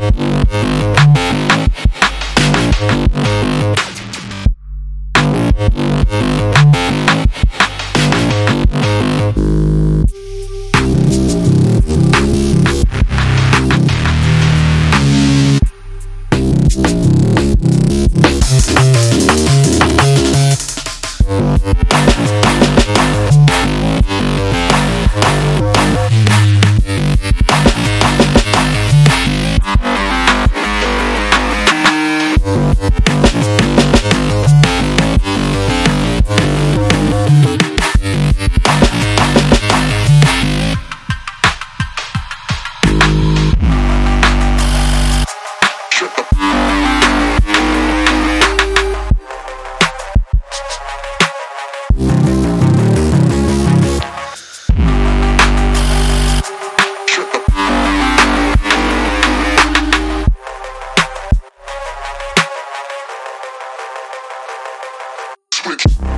Thank you. Música quick.